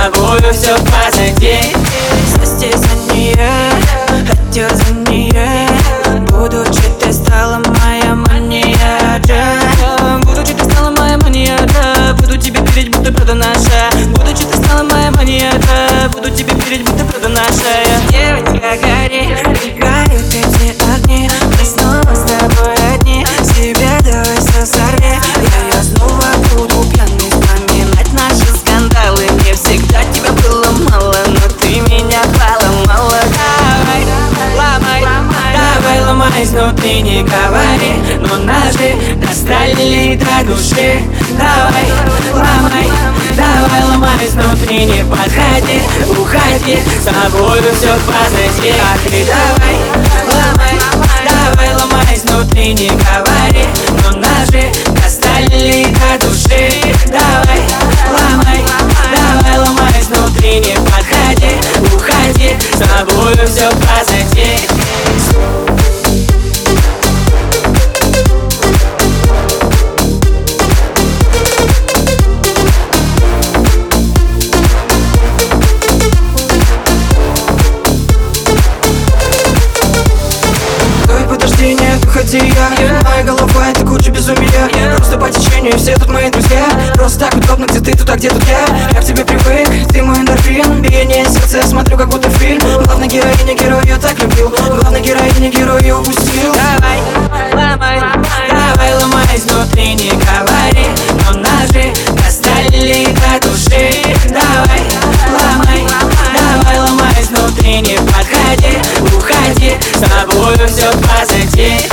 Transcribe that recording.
тобою все позади Состязание, хотел за нее Будучи ты стала моя мания да. Будучи ты стала моя мания да. Буду тебе верить, будто правда наша Будучи ты стала моя мания да. Буду тебе верить, будто правда наша Девочка, гори, ломай Изнутри не говори Но ножи достали до души Давай, ломай, давай ломай Изнутри не подходи, уходи С тобою все позади. А ты давай, ломай, давай ломай Изнутри не говори Но ножи достали до души Давай, ломай, давай ломай Изнутри не подходи, уходи С тобою все позади нет, уходи я Моя голова это куча безумия. Просто по течению, все тут мои друзья. Просто так удобно, где ты, туда, где тут я? Я к тебе привык, ты мой эндорфин. Биение сердца, я смотрю, как будто фильм. Главной героиня, герой я так любил. Главной героиня, герой я упустил. Давай, ломай, давай ломай Изнутри не говори. Но ножи достали до души. Давай, ломай, давай ломай Изнутри не подходи, уходи С тобою все позади